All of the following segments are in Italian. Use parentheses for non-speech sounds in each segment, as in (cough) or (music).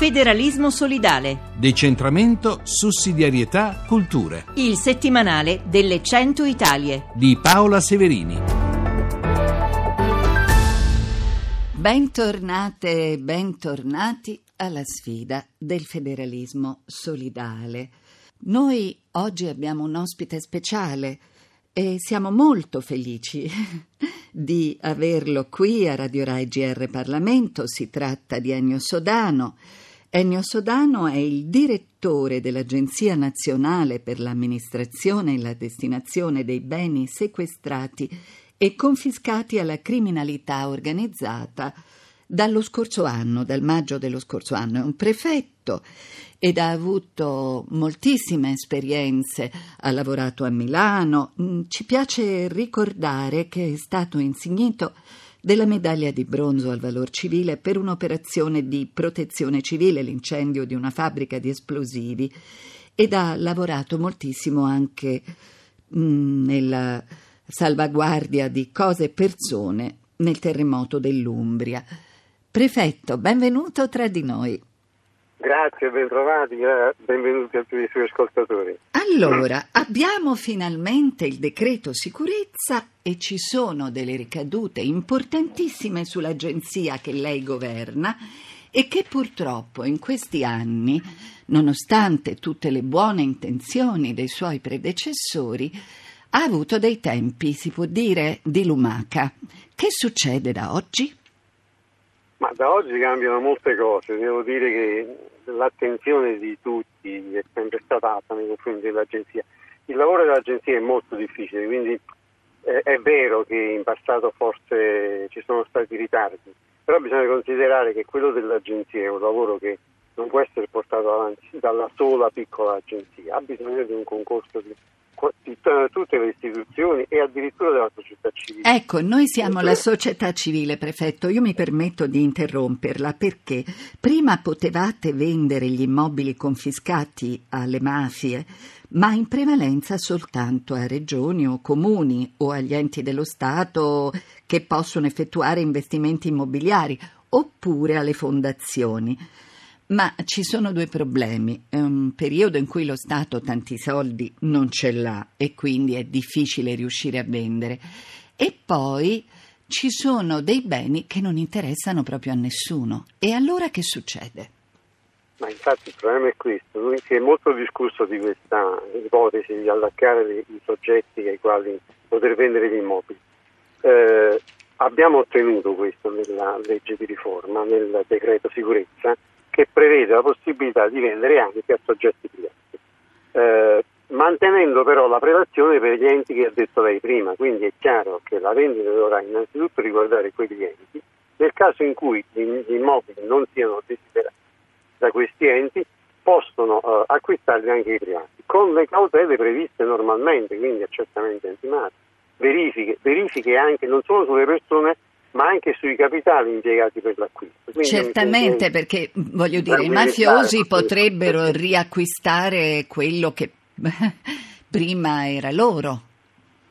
Federalismo solidale. Decentramento, sussidiarietà, culture. Il settimanale delle 100 Italie. Di Paola Severini. Bentornate e bentornati alla sfida del federalismo solidale. Noi oggi abbiamo un ospite speciale e siamo molto felici (laughs) di averlo qui a Radio Rai GR Parlamento. Si tratta di Ennio Sodano. Ennio Sodano è il direttore dell'Agenzia nazionale per l'amministrazione e la destinazione dei beni sequestrati e confiscati alla criminalità organizzata dallo scorso anno, dal maggio dello scorso anno. È un prefetto ed ha avuto moltissime esperienze, ha lavorato a Milano. Mm, ci piace ricordare che è stato insignito della medaglia di bronzo al valor civile per un'operazione di protezione civile, l'incendio di una fabbrica di esplosivi, ed ha lavorato moltissimo anche mm, nella salvaguardia di cose e persone nel terremoto dell'Umbria. Prefetto, benvenuto tra di noi. Grazie, bentrovati, benvenuti a tutti i suoi ascoltatori. Allora, abbiamo finalmente il decreto sicurezza e ci sono delle ricadute importantissime sull'agenzia che lei governa e che purtroppo in questi anni, nonostante tutte le buone intenzioni dei suoi predecessori, ha avuto dei tempi, si può dire, di lumaca. Che succede da oggi? Ma da oggi cambiano molte cose, devo dire che l'attenzione di tutti è sempre stata alta nei confronti dell'agenzia. Il lavoro dell'agenzia è molto difficile, quindi è vero che in passato forse ci sono stati ritardi, però bisogna considerare che quello dell'agenzia è un lavoro che non può essere portato avanti dalla sola piccola agenzia, ha bisogno di un concorso di di tutte le istituzioni e addirittura della società civile. Ecco, noi siamo la società civile, prefetto. Io mi permetto di interromperla perché prima potevate vendere gli immobili confiscati alle mafie, ma in prevalenza soltanto a regioni o comuni o agli enti dello Stato che possono effettuare investimenti immobiliari oppure alle fondazioni. Ma ci sono due problemi. È un periodo in cui lo Stato tanti soldi non ce l'ha e quindi è difficile riuscire a vendere. E poi ci sono dei beni che non interessano proprio a nessuno. E allora che succede? Ma infatti il problema è questo, si è molto discusso di questa ipotesi di allaccare i soggetti ai quali poter vendere gli immobili. Eh, abbiamo ottenuto questo nella legge di riforma, nel decreto sicurezza, che prevede la possibilità di vendere anche a soggetti privati, eh, mantenendo però la prelazione per gli enti che ha detto lei prima, quindi è chiaro che la vendita dovrà innanzitutto riguardare quegli enti, nel caso in cui gli immobili non siano desiderati da questi enti possono eh, acquistarli anche i privati, con le cautele previste normalmente, quindi accertamenti antimafia, verifiche, verifiche anche non solo sulle persone ma anche sui capitali impiegati per l'acquisto. Quindi Certamente, perché voglio dire, i mafiosi potrebbero riacquistare quello che (laughs) prima era loro.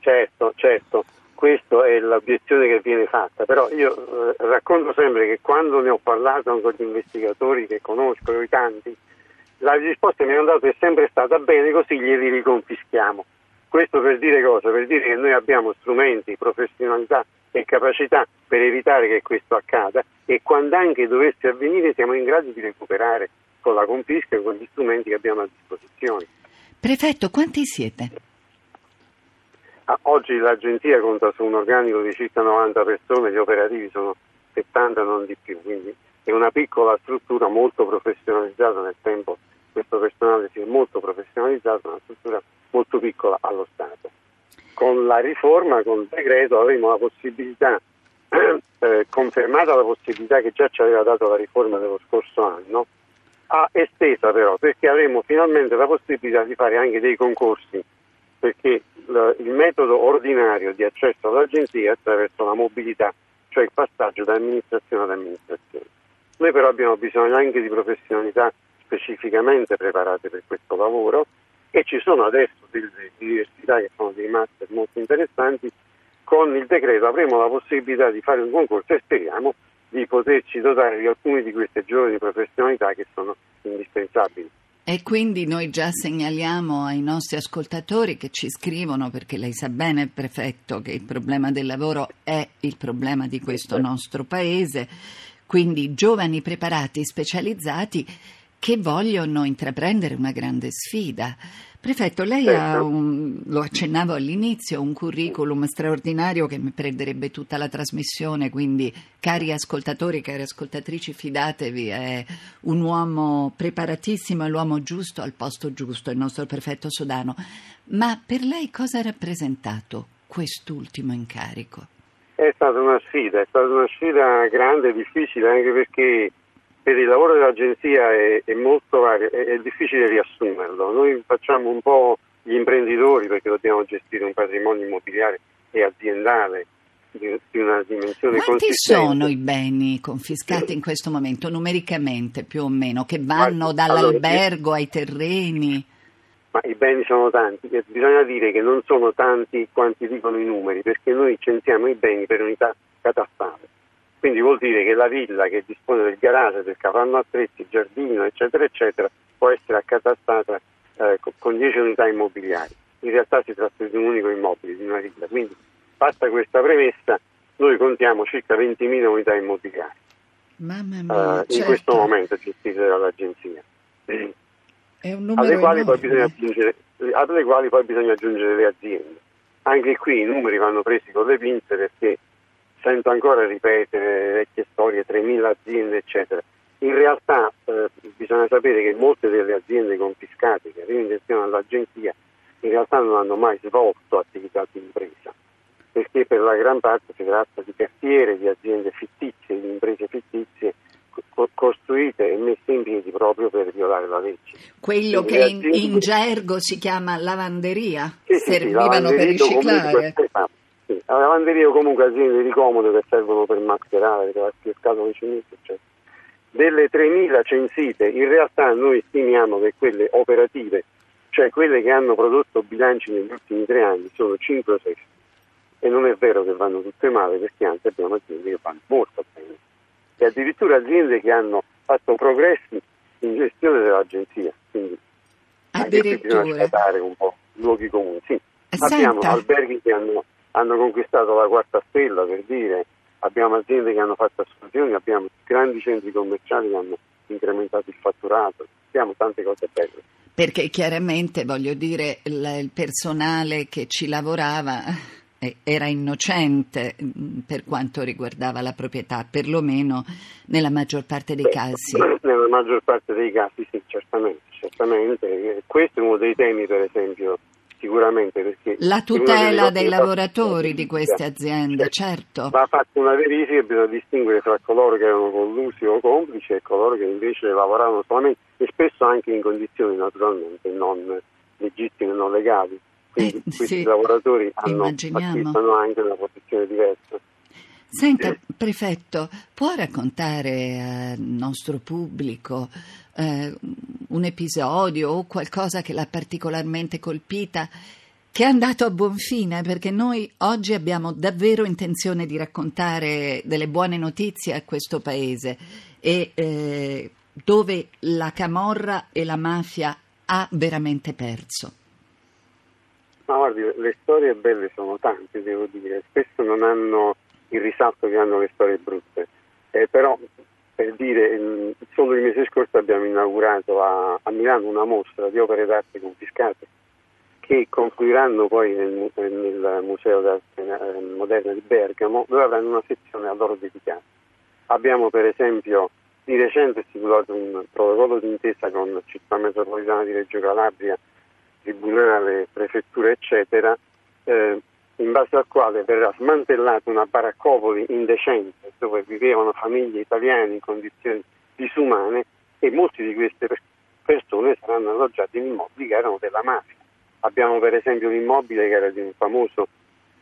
Certo, certo, questa è l'obiezione che viene fatta, però io eh, racconto sempre che quando ne ho parlato con gli investigatori che conosco, i tanti, la risposta che mi hanno dato è sempre stata bene, così glieli riconfischiamo. Questo per dire cosa? Per dire che noi abbiamo strumenti, professionalità e capacità per evitare che questo accada e quando anche dovesse avvenire siamo in grado di recuperare con la confisca e con gli strumenti che abbiamo a disposizione. Prefetto, quanti siete? Ah, oggi l'agenzia conta su un organico di circa 90 persone, gli operativi sono 70 non di più, quindi è una piccola struttura molto professionalizzata nel tempo, questo personale si è molto professionalizzato, una struttura molto piccola allo Stato con la riforma, con il decreto, avremo la possibilità, (clears throat) eh, confermata la possibilità che già ci aveva dato la riforma dello scorso anno, a estesa però, perché avremo finalmente la possibilità di fare anche dei concorsi, perché l- il metodo ordinario di accesso all'agenzia è attraverso la mobilità, cioè il passaggio da amministrazione ad amministrazione. Noi però abbiamo bisogno anche di professionalità specificamente preparate per questo lavoro e ci sono adesso delle diversità che sono dei master molto interessanti, con il decreto avremo la possibilità di fare un concorso e speriamo di poterci dotare di alcune di queste giovani professionalità che sono indispensabili. E quindi noi già segnaliamo ai nostri ascoltatori che ci scrivono, perché lei sa bene, prefetto, che il problema del lavoro è il problema di questo nostro paese, quindi giovani preparati, specializzati che vogliono intraprendere una grande sfida. Prefetto, lei certo. ha, un, lo accennavo all'inizio, un curriculum straordinario che mi prenderebbe tutta la trasmissione, quindi cari ascoltatori, cari ascoltatrici, fidatevi, è un uomo preparatissimo, è l'uomo giusto al posto giusto, il nostro prefetto Sodano. Ma per lei cosa ha rappresentato quest'ultimo incarico? È stata una sfida, è stata una sfida grande e difficile anche perché per il lavoro dell'agenzia è, è molto vario, è, è, difficile riassumerlo. Noi facciamo un po' gli imprenditori perché dobbiamo gestire un patrimonio immobiliare e aziendale di, di una dimensione Quanti sono i beni confiscati in questo momento, numericamente più o meno, che vanno dall'albergo ai terreni? Ma i beni sono tanti, bisogna dire che non sono tanti quanti dicono i numeri, perché noi censiamo i beni per unità catastale. Quindi vuol dire che la villa che dispone del garage, del capanno attrezzi, giardino, eccetera, eccetera, può essere accatastata eh, con 10 unità immobiliari. In realtà si tratta di un unico immobile, di una villa. Quindi, fatta questa premessa, noi contiamo circa 20.000 unità immobiliari. Mamma mia, uh, certo. in questo momento gestite dall'agenzia. alle, quali alle quali poi bisogna aggiungere le aziende. Anche qui i numeri vanno presi con le pinze perché sento ancora ripetere vecchie storie, 3.000 aziende, eccetera. In realtà eh, bisogna sapere che molte delle aziende confiscate che arrivano in gestione all'agenzia in realtà non hanno mai svolto attività di impresa, perché per la gran parte si tratta di cartiere, di aziende fittizie, di imprese fittizie co- costruite e messe in piedi proprio per violare la legge. Quello Quindi che aziende... in, in, gergo si chiama lavanderia, sì, servivano sì, per riciclare. Comunque, sì, la lavanderia comunque aziende di comodo che servono per mascherare, per il scatole cemento, eccetera. Delle 3.000 censite, in realtà noi stimiamo che quelle operative, cioè quelle che hanno prodotto bilanci negli ultimi tre anni, sono 5 o 6. E non è vero che vanno tutte male, perché anzi abbiamo aziende che vanno molto bene. E addirittura aziende che hanno fatto progressi in gestione dell'agenzia. Quindi anche qui bisogna sfatare un po' luoghi comuni. Sì, abbiamo alberghi che hanno hanno conquistato la quarta stella per dire, abbiamo aziende che hanno fatto assunzioni, abbiamo grandi centri commerciali che hanno incrementato il fatturato, abbiamo tante cose belle. Perché chiaramente, voglio dire, il, personale che ci lavorava eh, era innocente mm, per quanto riguardava la proprietà, perlomeno nella maggior parte dei Beh, casi. Nella maggior parte dei casi sì, certamente, certamente. Questo è uno dei temi, per esempio, sicuramente perché la tutela dei lavoratori di queste aziende, certo. Va fatta una verifica e bisogna distinguere tra coloro che erano collusi o complici e coloro che invece lavoravano solamente e spesso anche in condizioni naturalmente non legittime, non legali. Quindi eh, questi sì, lavoratori hanno, acquistano anche una posizione diversa. Senta, prefetto, può raccontare al nostro pubblico eh, un episodio o qualcosa che l'ha particolarmente colpita, che è andato a buon fine, perché noi oggi abbiamo davvero intenzione di raccontare delle buone notizie a questo paese e eh, dove la camorra e la mafia ha veramente perso. Ma guardi, le storie belle sono tante, devo dire, spesso non hanno il risalto che hanno le storie brutte, eh, però per dire, solo il mese scorso abbiamo inaugurato a, a Milano una mostra di opere d'arte confiscate che confluiranno poi nel, nel Museo d'arte eh, moderna di Bergamo, dove avranno una sezione a loro dedicata. Abbiamo per esempio di recente stipulato un protocollo d'intesa con città metropolitana di Reggio Calabria, tribunale, prefettura, eccetera, eh, in base al quale verrà smantellata una baraccopoli indecente dove vivevano famiglie italiane in condizioni disumane e molte di queste persone saranno alloggiate in immobili che erano della mafia. Abbiamo per esempio l'immobile che era di un famoso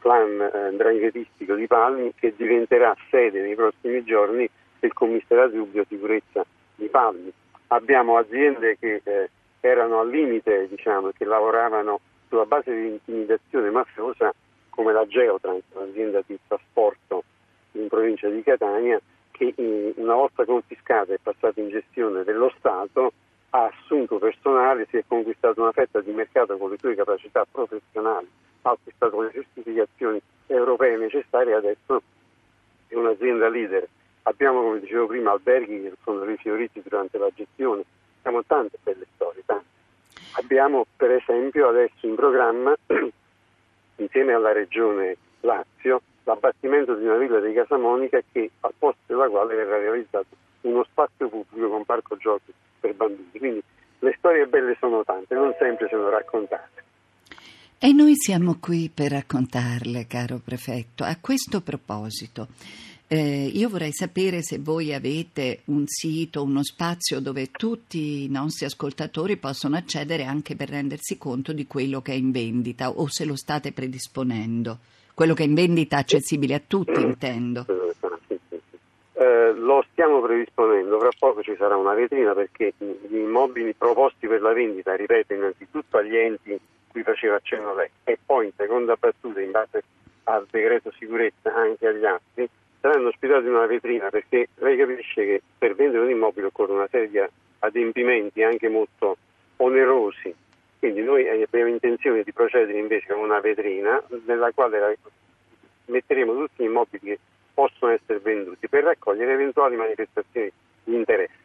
clan eh, dranghetistico di Palmi che diventerà sede nei prossimi giorni del commissariato di biosicurezza di Palmi. Abbiamo aziende che eh, erano al limite, diciamo, che lavoravano sulla base di intimidazione mafiosa come la Geotrans, un'azienda di trasporto in provincia di Catania, che una volta confiscata e passata in gestione dello Stato ha assunto personale, si è conquistato una fetta di mercato con le sue capacità professionali, ha acquistato le certificazioni europee necessarie e adesso è un'azienda leader. Abbiamo, come dicevo prima, alberghi che sono rifioriti durante la gestione, abbiamo tante belle storie, tante. Abbiamo per esempio adesso in programma, (clears throat) insieme alla regione Lazio, l'abbattimento di una villa di Casamonica che al posto della quale verrà realizzato uno spazio pubblico con parco giochi per bambini. Quindi le storie belle sono tante, non sempre sono raccontate. E noi siamo qui per raccontarle, caro prefetto. A questo proposito, eh, io vorrei sapere se voi avete un sito, uno spazio dove tutti i nostri ascoltatori possono accedere anche per rendersi conto di quello che è in vendita o se lo state predisponendo. Quello che è in vendita accessibile a tutti, intendo. Eh, lo stiamo predisponendo, fra poco ci sarà una vetrina perché gli immobili proposti per la vendita, ripeto, innanzitutto agli enti cui faceva accenno lei e poi in seconda battuta in base al decreto sicurezza anche agli altri saranno ospitati in una vetrina perché lei capisce che per vendere un immobile occorre una serie di adempimenti anche molto onerosi quindi noi abbiamo intenzione di procedere invece con una vetrina nella quale metteremo tutti gli immobili che possono essere venduti per raccogliere eventuali manifestazioni di interesse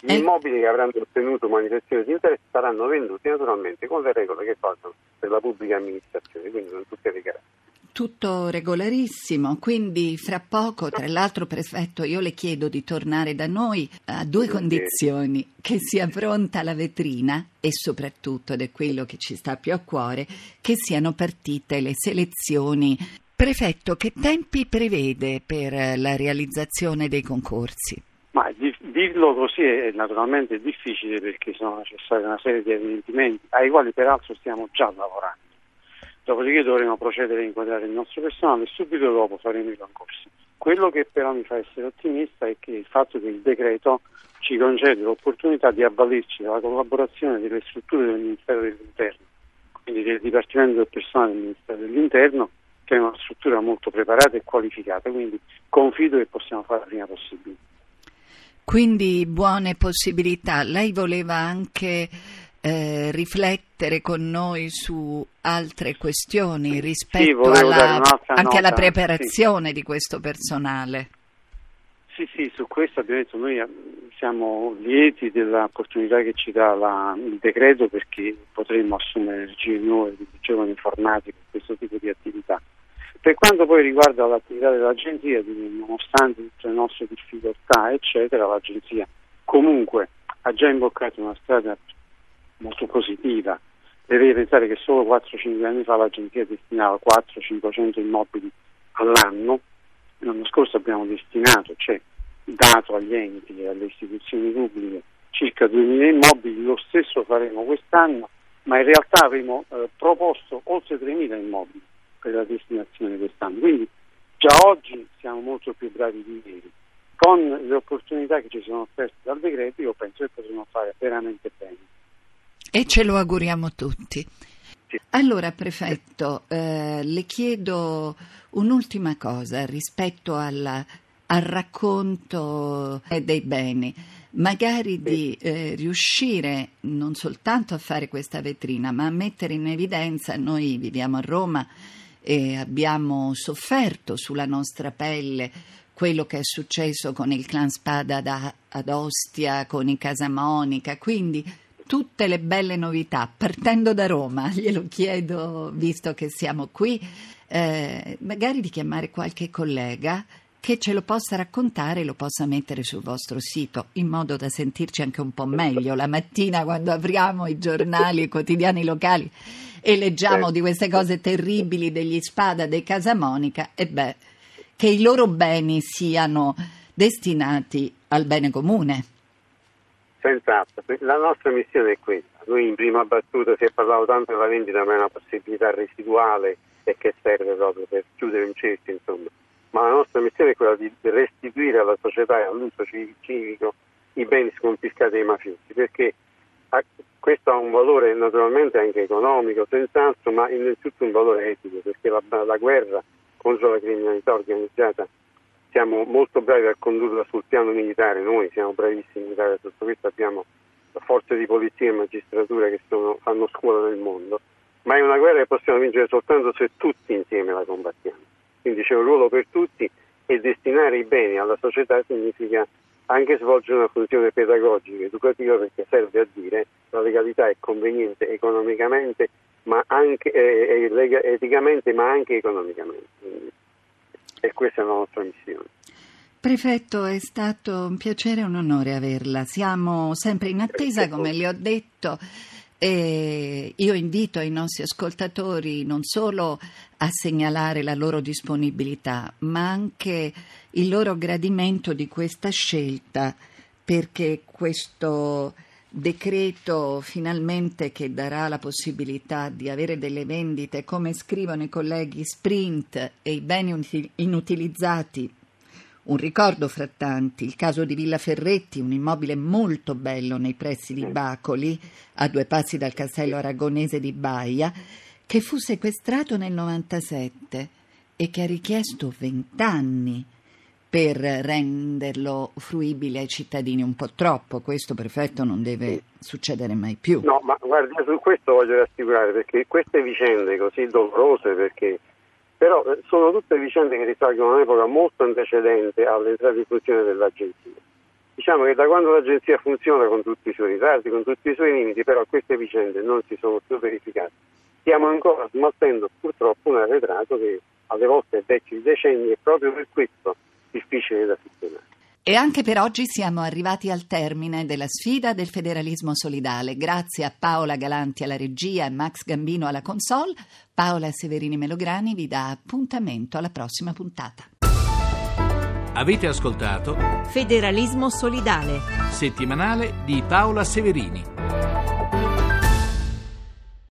gli eh. immobili che avranno ottenuto manifestazioni di interesse saranno venduti naturalmente con le regole che passano per la pubblica amministrazione, quindi con tutte le garanzie. Tutto regolarissimo, quindi fra poco, tra l'altro prefetto, io le chiedo di tornare da noi a due condizioni, che sia pronta la vetrina e soprattutto, ed è quello che ci sta più a cuore, che siano partite le selezioni. Prefetto, che tempi prevede per la realizzazione dei concorsi? Ma dirlo così è naturalmente difficile perché sono necessari una serie di avvenimenti ai quali peraltro stiamo già lavorando. Dopodiché dovremo procedere a inquadrare il nostro personale e subito dopo faremo i concorsi. Quello che però mi fa essere ottimista è che il fatto che il decreto ci concede l'opportunità di avvalerci della collaborazione delle strutture del Ministero dell'Interno, quindi del Dipartimento del Personale del Ministero dell'Interno, che è una struttura molto preparata e qualificata, quindi confido che possiamo fare prima possibile. Quindi buone possibilità. Lei voleva anche eh, riflettere con noi su altre questioni rispetto sì, alla, anche nota, alla preparazione sì. di questo personale. Sì, sì, su questo abbiamo detto noi siamo lieti dell'opportunità che ci dà la, il decreto perché potremmo assumere energie nuove di giovani informatici per questo tipo di attività. Per quanto poi riguarda l'attività dell'agenzia, nonostante tutte le nostre difficoltà, eccetera, l'agenzia comunque ha già imboccato una strada molto positiva. Deve pensare che solo 4-5 anni fa l'agenzia destinava 400-500 immobili all'anno, l'anno scorso abbiamo destinato, cioè dato agli enti e alle istituzioni pubbliche circa 2.000 immobili, lo stesso faremo quest'anno, ma in realtà avremo eh, proposto oltre 3.000 immobili per la destinazione quest'anno. Quindi già oggi siamo molto più bravi di ieri. Con le opportunità che ci sono offerte dal decreto io penso che potremo fare veramente bene. E ce lo auguriamo tutti. Allora, prefetto, eh, le chiedo un'ultima cosa rispetto alla, al racconto dei beni, magari di eh, riuscire non soltanto a fare questa vetrina, ma a mettere in evidenza, noi viviamo a Roma, e abbiamo sofferto sulla nostra pelle quello che è successo con il clan Spada da, ad Ostia, con i Casamonica, quindi tutte le belle novità, partendo da Roma, (laughs) glielo chiedo visto che siamo qui, eh, magari di chiamare qualche collega che ce lo possa raccontare e lo possa mettere sul vostro sito in modo da sentirci anche un po' meglio la mattina quando apriamo i giornali i quotidiani locali e leggiamo di queste cose terribili degli spada dei Casamonica, e beh, che i loro beni siano destinati al bene comune. Senz'altro, la nostra missione è questa. Noi in prima battuta si è parlato tanto della vendita, ma è una possibilità residuale e che serve proprio per chiudere un cerchio, insomma. Ma la nostra missione è quella di restituire alla società e all'uso civico i beni sconfiscati ai mafiosi, perché questo ha un valore naturalmente anche economico, senz'altro, ma innanzitutto un valore etico, perché la, la guerra contro la criminalità organizzata siamo molto bravi a condurla sul piano militare, noi siamo bravissimi in Italia, tutto questo abbiamo forze di polizia e magistratura che sono, fanno scuola nel mondo, ma è una guerra che possiamo vincere soltanto se tutti insieme la combattiamo. Quindi c'è un ruolo per tutti e destinare i beni alla società significa anche svolgere una funzione pedagogica, educativa, perché serve a dire la legalità è conveniente economicamente, ma anche, eh, eticamente, ma anche economicamente. Quindi, e questa è la nostra missione. Prefetto, è stato un piacere e un onore averla. Siamo sempre in attesa, come le ho detto. E io invito i nostri ascoltatori non solo a segnalare la loro disponibilità, ma anche il loro gradimento di questa scelta, perché questo decreto finalmente che darà la possibilità di avere delle vendite, come scrivono i colleghi, sprint e i beni inutilizzati. Un ricordo fra tanti, il caso di Villa Ferretti, un immobile molto bello nei pressi di Bacoli, a due passi dal castello aragonese di Baia, che fu sequestrato nel 97 e che ha richiesto vent'anni per renderlo fruibile ai cittadini un po' troppo. Questo, prefetto, non deve succedere mai più. No, ma guardi, su questo voglio rassicurare perché queste vicende così dolorose, perché però eh, sono tutte vicende che risalgono a un'epoca molto antecedente all'entrata in funzione dell'agenzia. Diciamo che da quando l'agenzia funziona con tutti i suoi ritardi, con tutti i suoi limiti, però queste vicende non si sono più verificate. Stiamo ancora smaltendo purtroppo un arretrato che alle volte è vecchio di decenni e proprio per questo difficile da sistemare. E anche per oggi siamo arrivati al termine della sfida del federalismo solidale. Grazie a Paola Galanti alla regia e Max Gambino alla console, Paola Severini Melograni vi dà appuntamento alla prossima puntata. Avete ascoltato Federalismo solidale settimanale di Paola Severini.